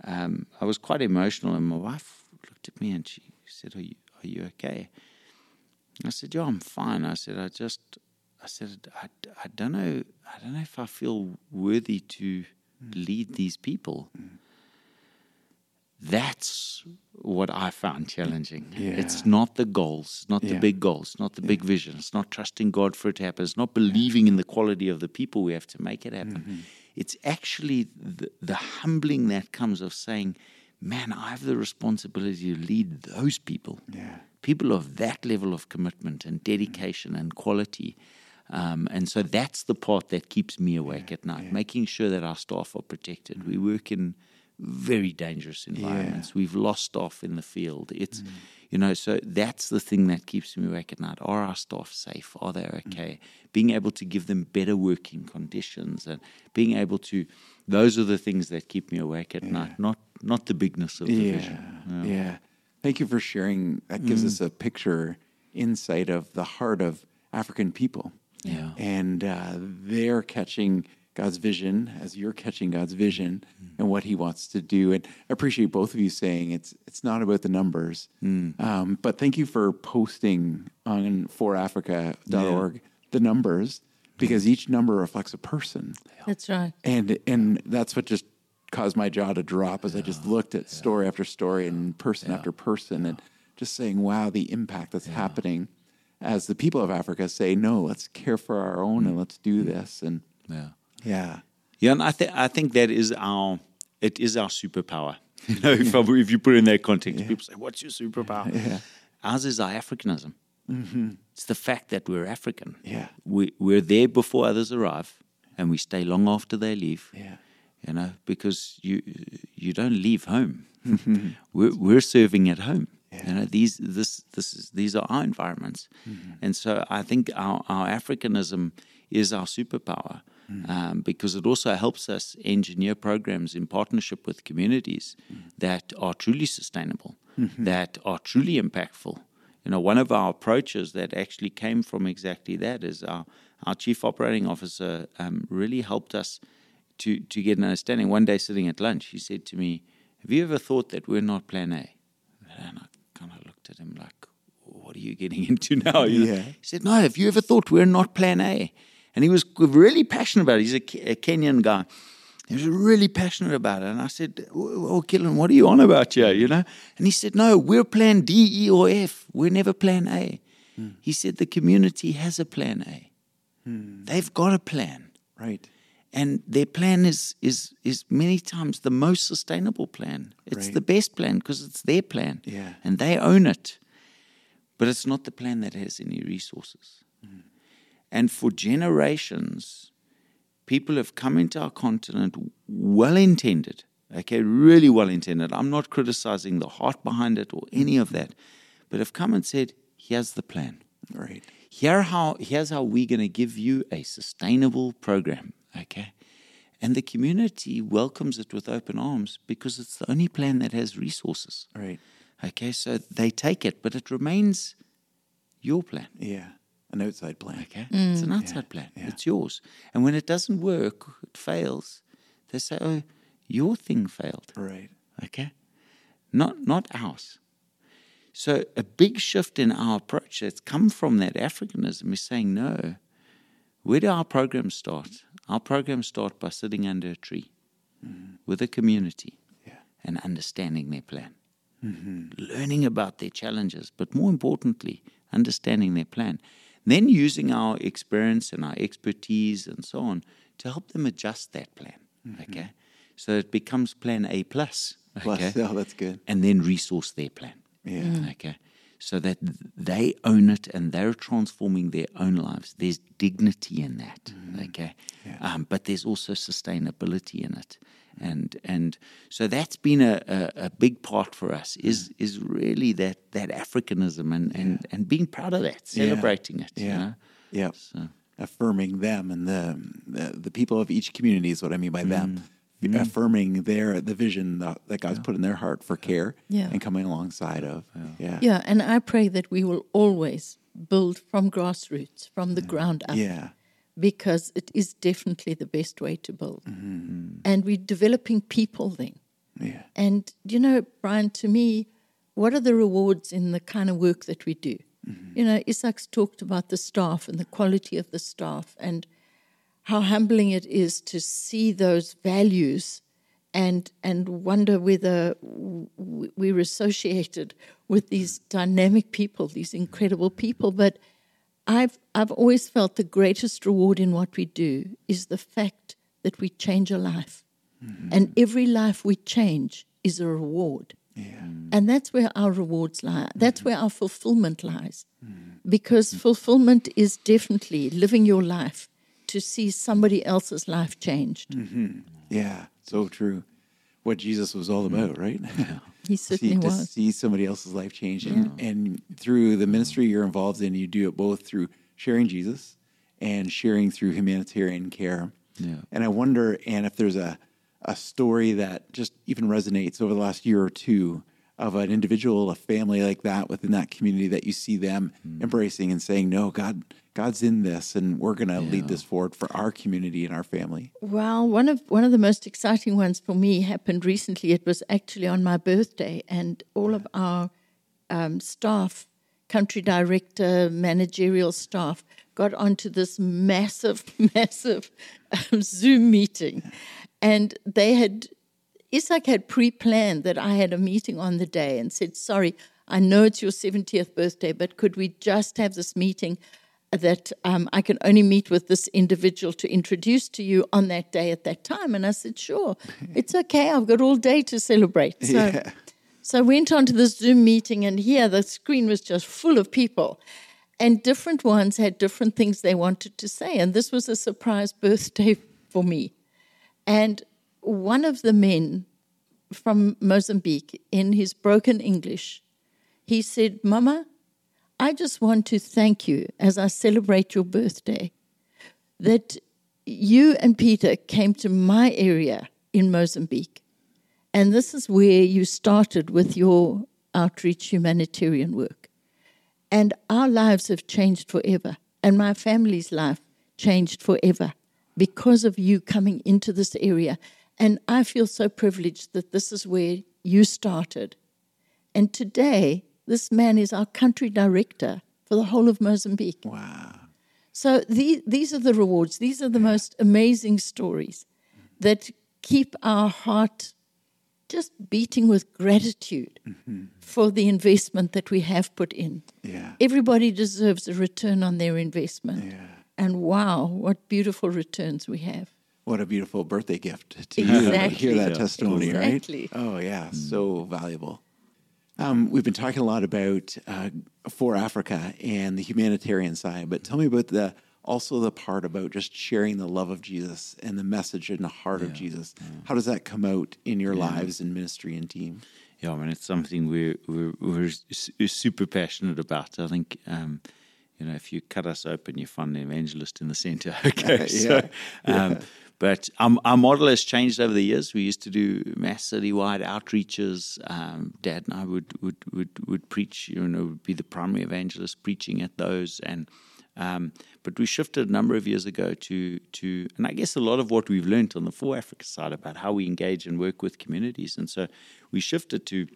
um, I was quite emotional. And my wife looked at me and she said, Are you, are you okay? I said, Yeah, I'm fine. I said, I just, I said, I, I don't know, I don't know if I feel worthy to lead these people. That's what I found challenging. It's not the goals, it's not the big goals, not the big vision, it's not trusting God for it to happen, it's not believing in the quality of the people we have to make it happen. Mm-hmm. It's actually the, the humbling that comes of saying, man, I have the responsibility to lead those people Yeah. people of that level of commitment and dedication and quality. Um, and so that's the part that keeps me awake at night, making sure that our staff are protected. We mm-hmm. work in very dangerous environments. We've lost staff in the field. It's, mm. you know, so that's the thing that keeps me awake at night. Are our staff safe? Are they mm. okay? Being able to give them better working conditions and being able to, those are the things that keep me awake at night, not not the bigness of the Yeah, vision. yeah. Thank you for sharing. That gives mm. us a picture, insight of the heart of African people. Yeah. And uh, they're catching God's vision as you're catching God's vision and what He wants to do. And I appreciate both of you saying it's it's not about the numbers. Um, but thank you for posting on forafrika.org the numbers because each number reflects a person. That's right. and and that's what just caused my jaw to drop as I just looked at story after story and person after person and just saying, wow, the impact that's happening as the people of Africa say, no, let's care for our own and mm. let's do mm. this. And Yeah. yeah, Yeah, and I think I think that is our it is our superpower. You know, if, I- if you put it in that context, people say, "What's your superpower?" Yeah. Ours is our Africanism. Mm-hmm. It's the fact that we're African. Yeah. we we're there before others arrive, and we stay long after they leave. yeah, You know, because you you don't leave home. Mm-hmm. we're we're serving at home. You know, these this this is these are our environments, and so I think our our Africanism is our superpower. Um, because it also helps us engineer programs in partnership with communities that are truly sustainable, that are truly impactful. You know, one of our approaches that actually came from exactly that is our, our chief operating officer um, really helped us to, to get an understanding. One day sitting at lunch, he said to me, Have you ever thought that we're not plan A? And I looked at him like, What are you getting into now? You know? Yeah. He said, No, have you ever thought we're not plan A? And he was really passionate about it. He's a, Ke- a Kenyan guy. He was really passionate about it. And I said, Oh, Killen, what are you on about here? You know? And he said, No, we're plan D, E, or F. We're never plan A. Hmm. He said, The community has a plan A. Hmm. They've got a plan. right. And their plan is, is, is many times the most sustainable plan. It's Right. the best plan because it's their plan. Yeah. And they own it. But it's not the plan that has any resources. Mm-hmm. And for generations, people have come into our continent well intended, okay, really well intended. I'm not criticizing the heart behind it or any of that, but have come and said, here's the plan. Right. Here how here's how we're going to give you a sustainable program, okay? And the community welcomes it with open arms because it's the only plan that has resources. Right. Okay, so they take it, but it remains your plan. Yeah. An outside plan. Okay, mm. it's an outside plan. It's yours. And when it doesn't work, it fails. They say, "Oh, your thing failed." Right. Okay, not not ours. So a big shift in our approach that's come from that Africanism is saying, "No, where do our programs start? Our programs start by sitting under a tree with a community Yeah. and understanding their plan, mm-hmm. learning about their challenges, but more importantly, understanding their plan. Then using our experience and our expertise and so on to help them adjust that plan. Mm-hmm. Okay, so it becomes Plan A plus. Plus, Okay, oh, that's good. and then resource their plan. Yeah. Okay. So that they own it and they're transforming their own lives. There's dignity in that. Mm-hmm. Okay. Um, but there's also sustainability in it. And and so that's been a, a, a big part for us mm-hmm. is is really that that Africanism and, and, and being proud of that, Yeah. celebrating it. You Yeah. know? Yeah. So Affirming them and the, the the people of each community is what I mean by them. Mm. Mm-hmm. Affirming their the vision that, that God's put in their heart for care Yeah. and coming alongside of. Yeah. Yeah, and I pray that we will always build from grassroots, from the ground up. Yeah. because it is definitely the best way to build. Mm-hmm. And we're developing people then. Yeah. And you know, Bryan, to me, what are the rewards in the kind of work that we do? Mm-hmm. You know, Isak's talked about the staff and the quality of the staff and how humbling it is to see those values and and wonder whether we're associated with these dynamic people, these incredible people. But I've I've always felt the greatest reward in what we do is the fact that we change a life, mm-hmm. and every life we change is a reward. Yeah. And that's where our rewards lie. Mm-hmm. That's where our fulfillment lies. Mm-hmm. Because fulfillment is definitely living your life to see somebody else's life changed. Mm-hmm. Yeah. So true. What Jesus was all about, mm. right? He see, certainly to was. see somebody else's life change. And, and through the ministry you're involved in, you do it both through sharing Jesus and sharing through humanitarian care. Yeah. And I wonder, and if there's a, a story that just even resonates over the last year or two of an individual, a family like that within that community that you see them mm. embracing and saying, no, God, God's in this and we're going to lead this forward for our community and our family. Well, one of one of the most exciting ones for me happened recently. It was actually on my birthday, and all of our um, staff, country director, managerial staff, got onto this massive, massive um, Zoom meeting, and they had. Isak had pre-planned that I had a meeting on the day and said, "Sorry, I know it's your 70th birthday, but could we just have this meeting that um, I can only meet with this individual to introduce to you on that day at that time? And I said, Sure, it's okay. I've got all day to celebrate. So, Yeah. so I went on to the Zoom meeting, and here the screen was just full of people. And different ones had different things they wanted to say. And this was a surprise birthday for me. And one of the men from Mozambique, in his broken English, he said, Mama, I just want to thank you as I celebrate your birthday that you and Peter came to my area in Mozambique. And this is where you started with your outreach humanitarian work. And our lives have changed forever. And my family's life changed forever because of you coming into this area. And I feel so privileged that this is where you started. And today, this man is our country director for the whole of Mozambique. Wow. So these, these are the rewards. These are the most amazing stories that keep our heart just beating with gratitude mm-hmm. for the investment that we have put in. Yeah. Everybody deserves a return on their investment. Yeah. And wow, what beautiful returns we have. What a beautiful birthday gift to Exactly. hear that Yeah. testimony, Exactly. right? Oh, yeah, mm. so valuable. Um, we've been talking a lot about uh, for Afrika and the humanitarian side, but tell me about the also the part about just sharing the love of Jesus and the message in the heart of Jesus. How does that come out in your lives and ministry and team? Yeah, I mean, it's something we're, we're, we're super passionate about. I think, um, you know, if you cut us open, you find an evangelist in the center. Okay. so, um, but our, our model has changed over the years. We used to do mass citywide outreaches. Um, Dad and I would, would, would, would preach, you know, would be the primary evangelist preaching at those. And um, but we shifted a number of years ago to to, and I guess a lot of what we've learned on the For Afrika side about how we engage and work with communities, and so we shifted to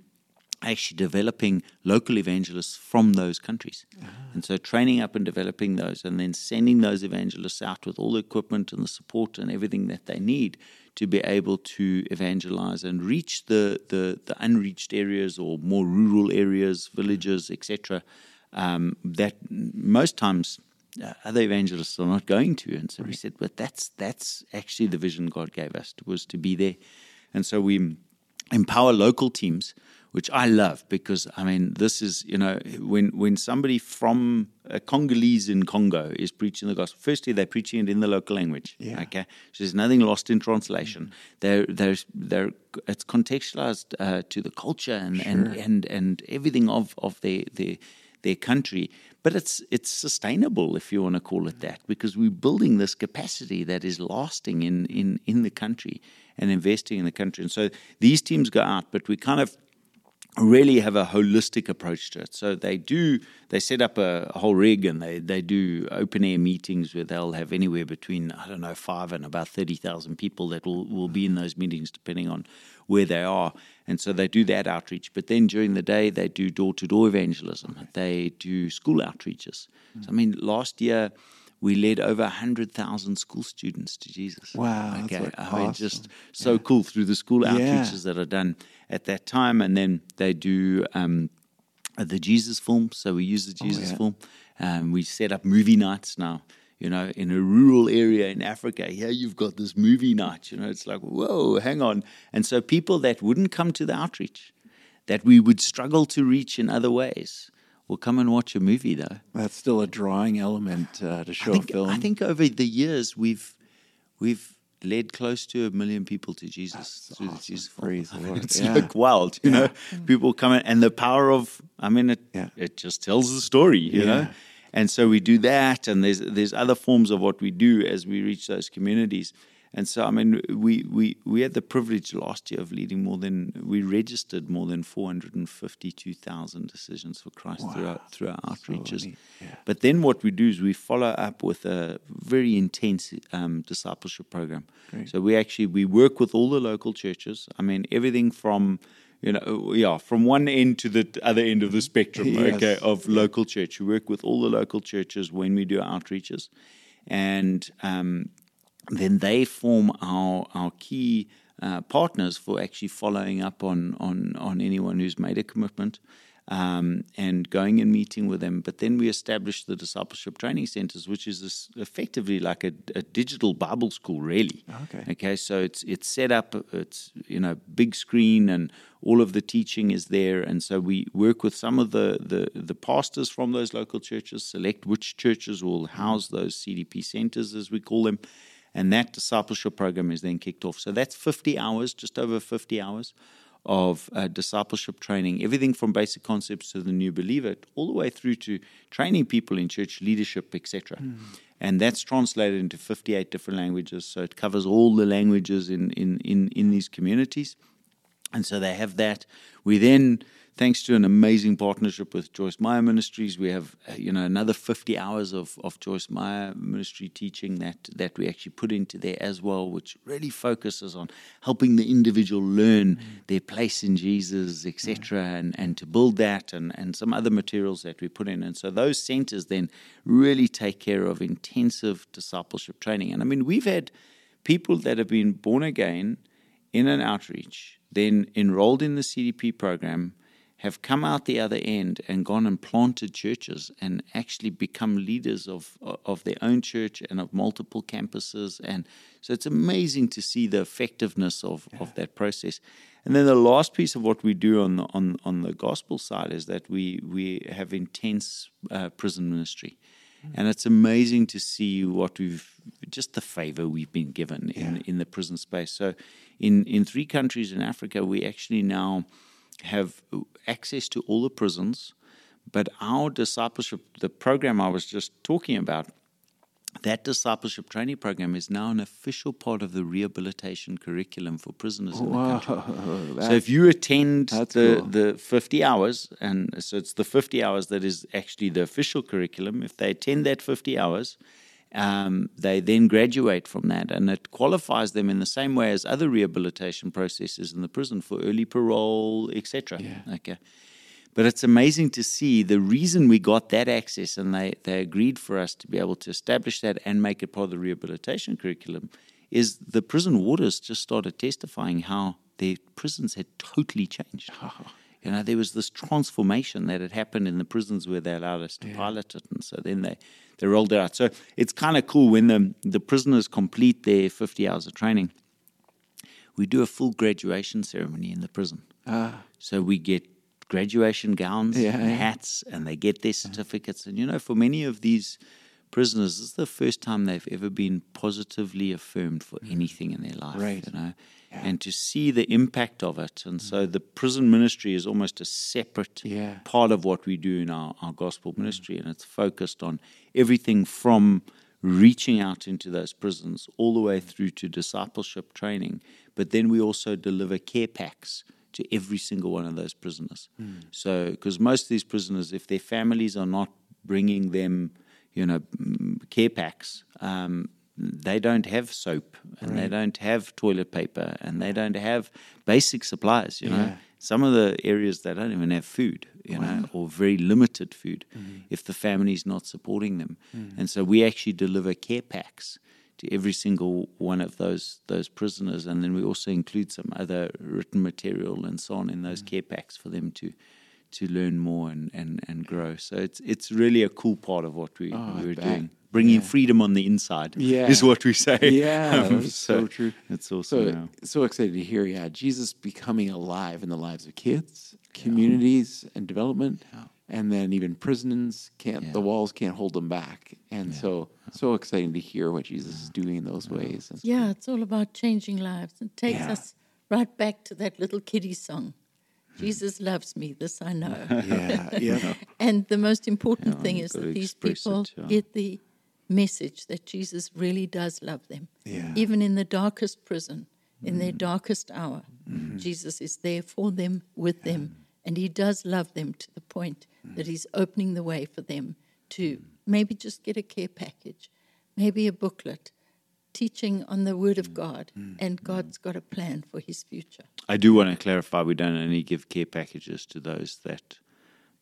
actually developing local evangelists from those countries, and so training up and developing those, and then sending those evangelists out with all the equipment and the support and everything that they need to be able to evangelize and reach the the, the unreached areas or more rural areas, villages, etc. Um, that most times uh, other evangelists are not going to. And so we said, but that's that's actually the vision God gave us was to be there. And so we empower local teams, which I love because I mean this is you know when when somebody from a Congolese in Congo is preaching the gospel. Firstly, they're preaching it in the local language. Yeah. Okay, so there's nothing lost in translation. Mm-hmm. They're they're they're it's contextualized uh, to the culture and, and and and everything of of their their their country. But it's it's sustainable, if you want to call it mm. that, because we're building this capacity that is lasting in in in the country and investing in the country. And so these teams go out, but we kind of really have a holistic approach to it. So they do they set up a, a whole rig and they, they do open air meetings where they'll have anywhere between I don't know five and about thirty thousand people that will, will be in those meetings depending on where they are. And so they do that outreach. But then during the day they do door to door evangelism. They do school outreaches. So I mean last year we led over 100,000 school students to Jesus. Wow, Okay. like I mean, just so cool through the school Yeah. outreaches that are done at that time. And then they do um, the Jesus film. So we use the Jesus yeah. film. Um, we set up movie nights now. You know, in a rural area in Africa, here you've got this movie night. You know, it's like, whoa, hang on. And so people that wouldn't come to the outreach, that we would struggle to reach in other ways, will come and watch a movie though. That's still a drawing element uh, to show I think, a film. I think over the years we've we've led close to a million people to Jesus through the awesome. Jesus. Praise the I mean, Lord. It's Yeah. like wild, you know. People come in, and the power of I mean, it Yeah. it just tells the story, you know. And so we do that, and there's there's other forms of what we do as we reach those communities. And so, I mean, we, we, we had the privilege last year of leading more than, we registered more than 452,000 decisions for Christ through, our, through our outreaches. neat. Yeah. But then what we do is we follow up with a very intense um, discipleship program. So we actually, we work with all the local churches. I mean, everything from, you know, yeah, from one end to the other end of the spectrum, Yes. okay, of local church. We work with all the local churches when we do outreaches. And um, then they form our our key uh, partners for actually following up on on on anyone who's made a commitment. um, and going and meeting with them. But then we established the discipleship training centers, which is this effectively like a, a, digital Bible school, really. Okay. Okay. So it's it's set up. It's you know big screen and all of the teaching is there. And so we work with some of the the, the pastors from those local churches, select which churches will house those CDP centers, as we call them. And that discipleship program is then kicked off. So that's 50 hours, just over 50 hours of uh, discipleship training, everything from basic concepts to the new believer, all the way through to training people in church leadership, etc. Mm. And that's translated into 58 different languages. So it covers all the languages in, in, in, in these communities. And so they have that. We then thanks to an amazing partnership with Joyce Meyer Ministries, we have uh, you know another 50 hours of, of Joyce Meyer Ministry teaching that that we actually put into there as well, which really focuses on helping the individual learn mm. their place in Jesus, etc., mm. and, and to build that and, and some other materials that we put in. And so those centers then really take care of intensive discipleship training. And I mean, we've had people that have been born again in an outreach, then enrolled in the CDP program have come out the other end and gone and planted churches and actually become leaders of of their own church and of multiple campuses and so it's amazing to see the effectiveness of, yeah. of that process and then the last piece of what we do on the on, on the gospel side is that we we have intense uh, prison ministry mm. and it's amazing to see what we've just the favor we've been given in, yeah. in the prison space so in in three countries in Africa we actually now have access to all the prisons, but our discipleship, the program I was just talking about, that discipleship training program is now an official part of the rehabilitation curriculum for prisoners in the country. So if you attend the, cool. the 50 hours, and so it's the 50 hours that is actually the official curriculum, if they attend that 50 hours, um, they then graduate from that, and it qualifies them in the same way as other rehabilitation processes in the prison for early parole, etc. Yeah. Okay. But it's amazing to see the reason we got that access and they, they agreed for us to be able to establish that and make it part of the rehabilitation curriculum is the prison warders just started testifying how their prisons had totally changed. You know, there was this transformation that had happened in the prisons where they allowed us to yeah. pilot it. And so then they, they rolled it out. So it's kind of cool when the, the prisoners complete their 50 hours of training. We do a full graduation ceremony in the prison. Ah. So we get graduation gowns yeah, and hats, and they get their certificates. And you know, for many of these prisoners, this is the first time they've ever been positively affirmed for mm. anything in their life. Right. You know, yeah. and to see the impact of it. And so the prison ministry is almost a separate yeah. part of what we do in our, our gospel ministry, and it's focused on everything from reaching out into those prisons all the way through to discipleship training. But then we also deliver care packs to every single one of those prisoners. Mm. So, because most of these prisoners, if their families are not bringing them, you know, care packs, um, they don't have soap and right. they don't have toilet paper and they don't have basic supplies, you know. Yeah. Some of the areas they don't even have food, you wow. know, or very limited food mm-hmm. if the family's not supporting them. Mm. And so we actually deliver care packs to every single one of those those prisoners, and then we also include some other written material and so on in those mm. care packs for them to to learn more and, and, and grow. So it's it's really a cool part of what we, oh, we're doing. Bringing yeah. freedom on the inside yeah. is what we say. Yeah, um, so, so, true. It's awesome. So, so excited to hear, yeah, Jesus becoming alive in the lives of kids, communities, yeah. and development. And then even prisons can't, the walls can't hold them back. And so, so exciting to hear what Jesus is doing in those ways. Yeah, it's all about changing lives. It takes us right back to that little kiddie song. Jesus loves me, this I know. yeah, yeah. and the most important yeah, thing is that these people it, yeah. get the message that Jesus really does love them. Yeah. Even in the darkest prison, in mm. their darkest hour, mm. Jesus is there for them, with them, and He does love them to the point mm. that He's opening the way for them to mm. maybe just get a care package, maybe a booklet, teaching on the Word of mm. God, mm. and God's got a plan for His future. I do want to clarify we don't only give care packages to those that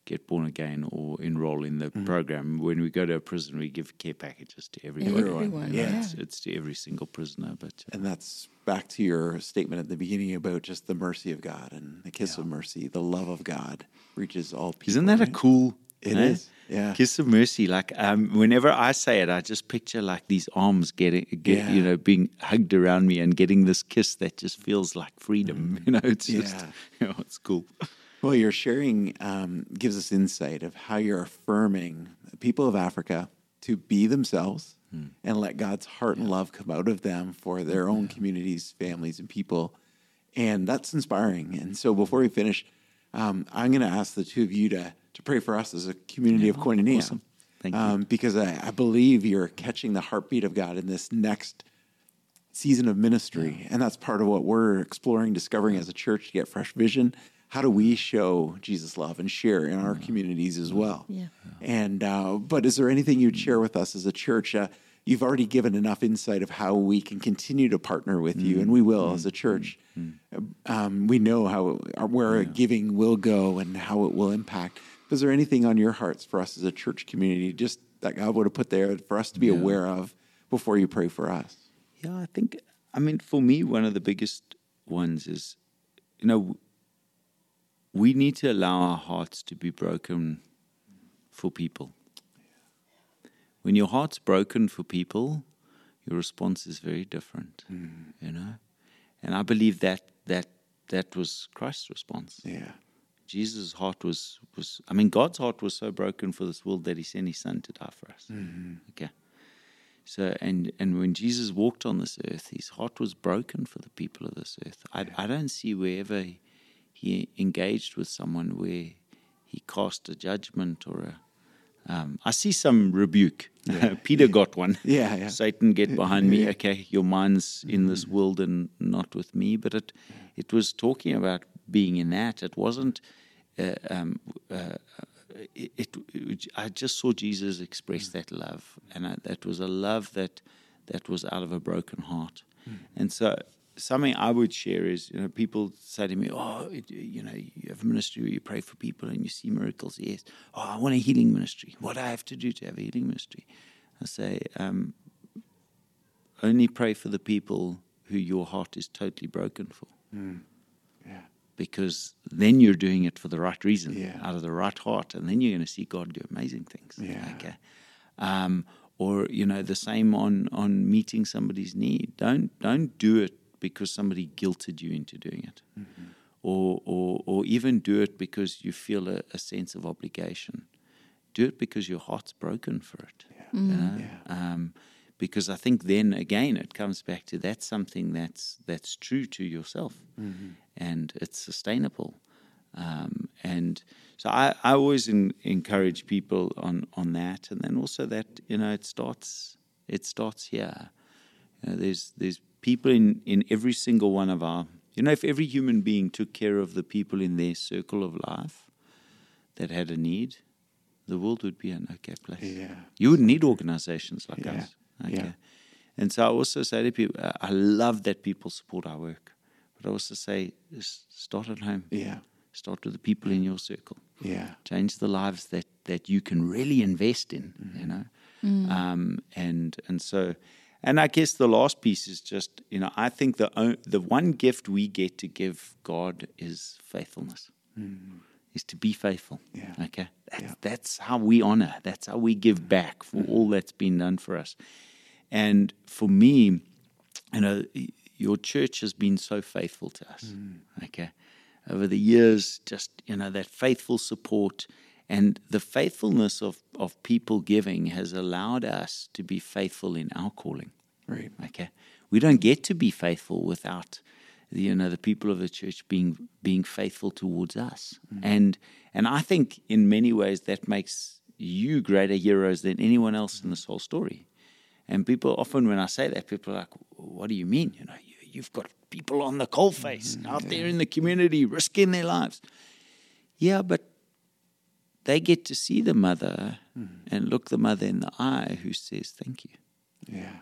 get born again or enroll in the program. When we go to a prison, we give care packages to everyone. Everyone, Everyone, yeah. It's, it's to every single prisoner. But And that's back to your statement at the beginning about just the mercy of God and the kiss of mercy, the love of God reaches all people. isn't that a cool? It eh? is, yeah. Kiss of mercy. Like um, whenever I say it, I just picture like these arms getting, get, Yeah. you know, being hugged around me and getting this kiss that just feels like freedom. You know, it's just, Mm. Yeah. you know, it's cool. Well, your sharing um, gives us insight of how you're affirming people of Africa to be themselves and let God's heart and love come out of them for their own communities, families, and people. And that's inspiring. And so before we finish, um, I'm going to ask the two of you to, to pray for us as a community of Koinonia. awesome. Thank you. Um, because I, I believe you're catching the heartbeat of God in this next season of ministry. And that's part of what we're exploring, discovering as a church to get fresh vision. How do we show Jesus' love and share in our communities as well? Yeah. And uh, but is there anything you'd share with us as a church? Uh, you've already given enough insight of how we can continue to partner with you, and we will as a church. Um, we know how where our giving will go and how it will impact. Is there anything on your hearts for us as a church community, just that God would have put there for us to be aware of before you pray for us? Yeah, I think, I mean, for me, one of the biggest ones is, you know, we need to allow our hearts to be broken for people. When your heart's broken for people, your response is very different, mm. you know? And I believe that that that was Christ's response. Yeah. Jesus' heart was was I mean God's heart was so broken for this world that he sent his son to die for us. Mm-hmm. Okay. So and and when Jesus walked on this earth, his heart was broken for the people of this earth. I I don't see wherever he, he engaged with someone where he cast a judgment or a um, I see some rebuke. Peter got one. Yeah, yeah. Satan, get behind me. Okay, your mind's in this world and not with me. But it, it was talking about being in that. It wasn't. Uh, um, uh, it, it, I just saw Jesus express that love, and I, that was a love that that was out of a broken heart. And so, something I would share is, you know, people say to me, "Oh, it, you know, you have a ministry where you pray for people and you see miracles." Yes. Oh, I want a healing ministry. What do I have to do to have a healing ministry? I say, um, only pray for the people who your heart is totally broken for. Yeah. Because then you're doing it for the right reason, Yeah. out of the right heart, and then you're going to see God do amazing things. Yeah. Okay. Um, or you know the same on on meeting somebody's need. Don't don't do it because somebody guilted you into doing it, or or or even do it because you feel a, a sense of obligation. Do it because your heart's broken for it. you know? Um, because I think then again it comes back to that's something that's that's true to yourself, and it's sustainable. Um, and so I, I always in, encourage people on, on that, and then also that you know it starts it starts here. You know, there's there's people in, in every single one of our you know if every human being took care of the people in their circle of life that had a need, the world would be an okay place. Yeah. You wouldn't need organizations like Yeah. us. Okay. Yeah. And so I also say to people, I love that people support our work, but I also say, start at home. Yeah. Start with the people in your circle. Yeah. Change the lives that, that you can really invest in, Mm-hmm. you know? Um, and, and so, and I guess the last piece is just, you know, I think the, the one gift we get to give God is faithfulness, is to be faithful. Yeah. Okay. That's, Yeah. that's how we honor, that's how we give back for Mm-hmm. all that's been done for us. And for me, you know, your church has been so faithful to us. Okay. Over the years, just, you know, that faithful support and the faithfulness of, of people giving has allowed us to be faithful in our calling. Right. Okay. We don't get to be faithful without the, you know the people of the church being being faithful towards us. Mm-hmm. And and I think in many ways that makes you greater heroes than anyone else in this whole story. And people often when I say that, people are like, "What do you mean? You know, you, you've got people on the coalface mm-hmm. out there in the community risking their lives." Yeah, but they get to see the mother mm-hmm. and look the mother in the eye who says, "Thank you." Yeah.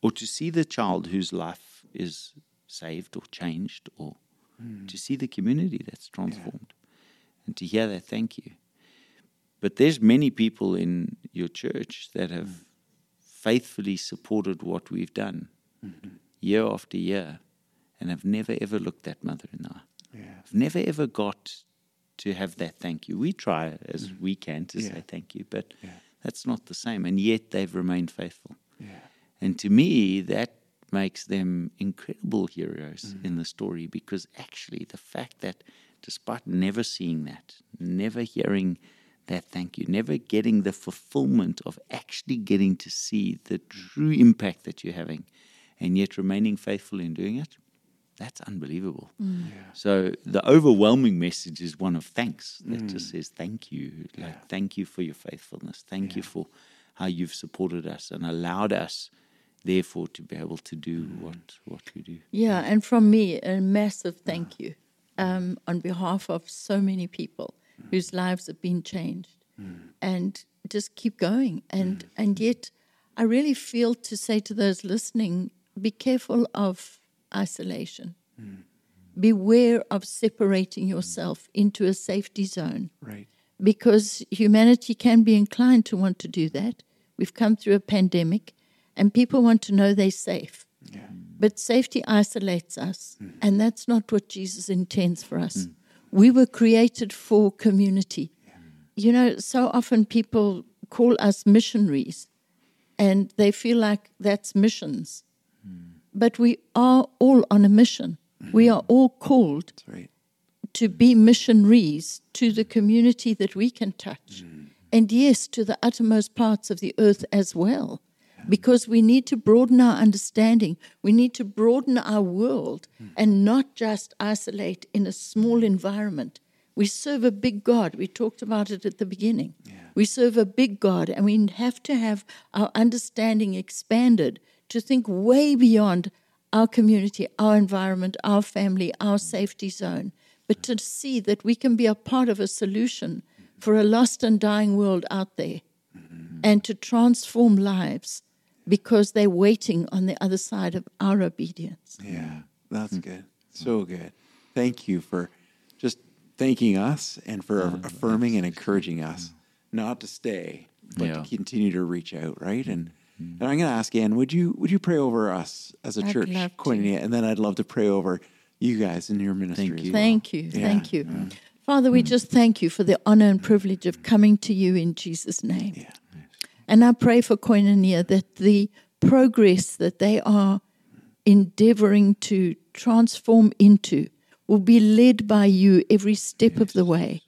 or to see the child whose life is saved or changed, or mm. to see the community that's transformed. and to hear that thank you. But there's many people in your church that have mm. faithfully supported what we've done mm-hmm. year after year and have never ever looked that mother in the eye. Yeah. Have never ever got to have that thank you. We try as mm. we can to Yeah. say thank you, but Yeah. that's not the same. And yet they've remained faithful. Yeah. And to me, that makes them incredible heroes mm. in the story because actually, the fact that despite never seeing that, never hearing that thank you, never getting the fulfillment of actually getting to see the true impact that you're having, and yet remaining faithful in doing it, that's unbelievable. Mm. So the overwhelming message is one of thanks that mm. just says thank you. Like thank you for your faithfulness. Thank you for how you've supported us and allowed us therefore to be able to do mm. what what we do. Yeah, and from me, a massive thank you um, on behalf of so many people whose lives have been changed, and just keep going. And and yet, I really feel to say to those listening: be careful of isolation. Mm. Beware of separating yourself mm. into a safety zone Right. because humanity can be inclined to want to do that. We've come through a pandemic and people want to know they're safe. Yeah. But safety isolates us, mm. and that's not what Jesus intends for us. We were created for community. You know, so often people call us missionaries, and they feel like that's missions. But we are all on a mission. We are all called right. to be missionaries to the community that we can touch. Mm. And yes, to the uttermost parts of the earth as well. Because we need to broaden our understanding. We need to broaden our world hmm. and not just isolate in a small environment. We serve a big God. We talked about it at the beginning. We serve a big God, and we have to have our understanding expanded to think way beyond our community, our environment, our family, our safety zone, but to see that we can be a part of a solution for a lost and dying world out there and to transform lives because they're waiting on the other side of our obedience. Yeah, that's hmm. good. So good. Thank you for just thanking us and for affirming and encouraging us not to stay, but Yeah. to continue to reach out, right? And and I'm going to ask Ann, would you would you pray over us as a I'd church, love to. Koinonia, and then I'd love to pray over you guys in your ministry. as you. well. Thank you. Yeah. Thank you. Father, we just thank you for the honor and privilege of coming to you in Jesus' name. Yeah. And I pray for Koinonia that the progress that they are endeavoring to transform into will be led by you every step of the way,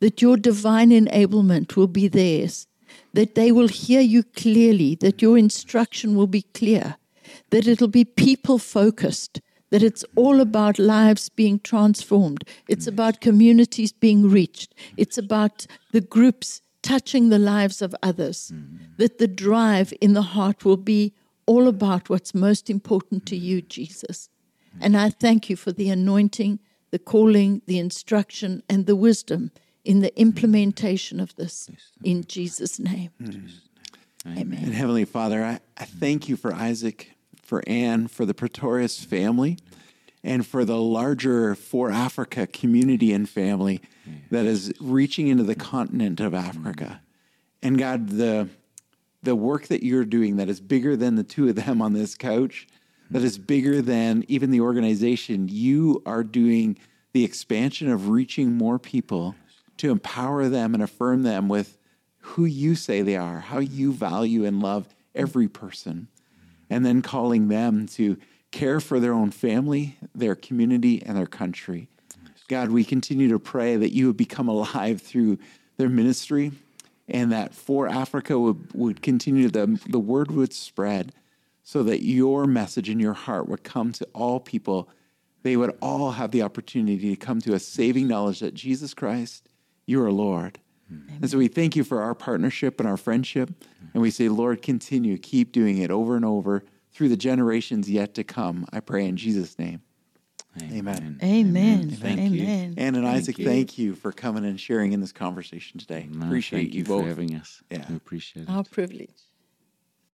that your divine enablement will be theirs, that they will hear you clearly, that your instruction will be clear, that it'll be people focused, that it's all about lives being transformed, it's about communities being reached, it's about the groups touching the lives of others, mm-hmm. that the drive in the heart will be all about what's most important to you, mm-hmm. Jesus. And I thank you for the anointing, the calling, the instruction, and the wisdom in the implementation of this. In Jesus' name. Amen. And Heavenly Father, I, I thank you for Isak, for Ann, for the Pretorius family, and for the larger For Afrika community and family that is reaching into the continent of Africa. Mm-hmm. And God, the the work that you're doing that is bigger than the two of them on this couch, that is bigger than even the organization, you are doing the expansion of reaching more people to empower them and affirm them with who you say they are, how you value and love every person, and then calling them to care for their own family, their community, and their country. God, we continue to pray that you would become alive through their ministry and that for Afrika would, would continue, the, the word would spread so that your message in your heart would come to all people. They would all have the opportunity to come to a saving knowledge that Jesus Christ, you are Lord. And so we thank you for our partnership and our friendship. And we say, Lord, continue, keep doing it over and over through the generations yet to come. I pray in Jesus' name. Amen. Amen. Thank you. Amen. Ann and Isak, you. thank you for coming and sharing in this conversation today. No, Appreciate thank you you for having us. Yeah. We appreciate it. Our privilege.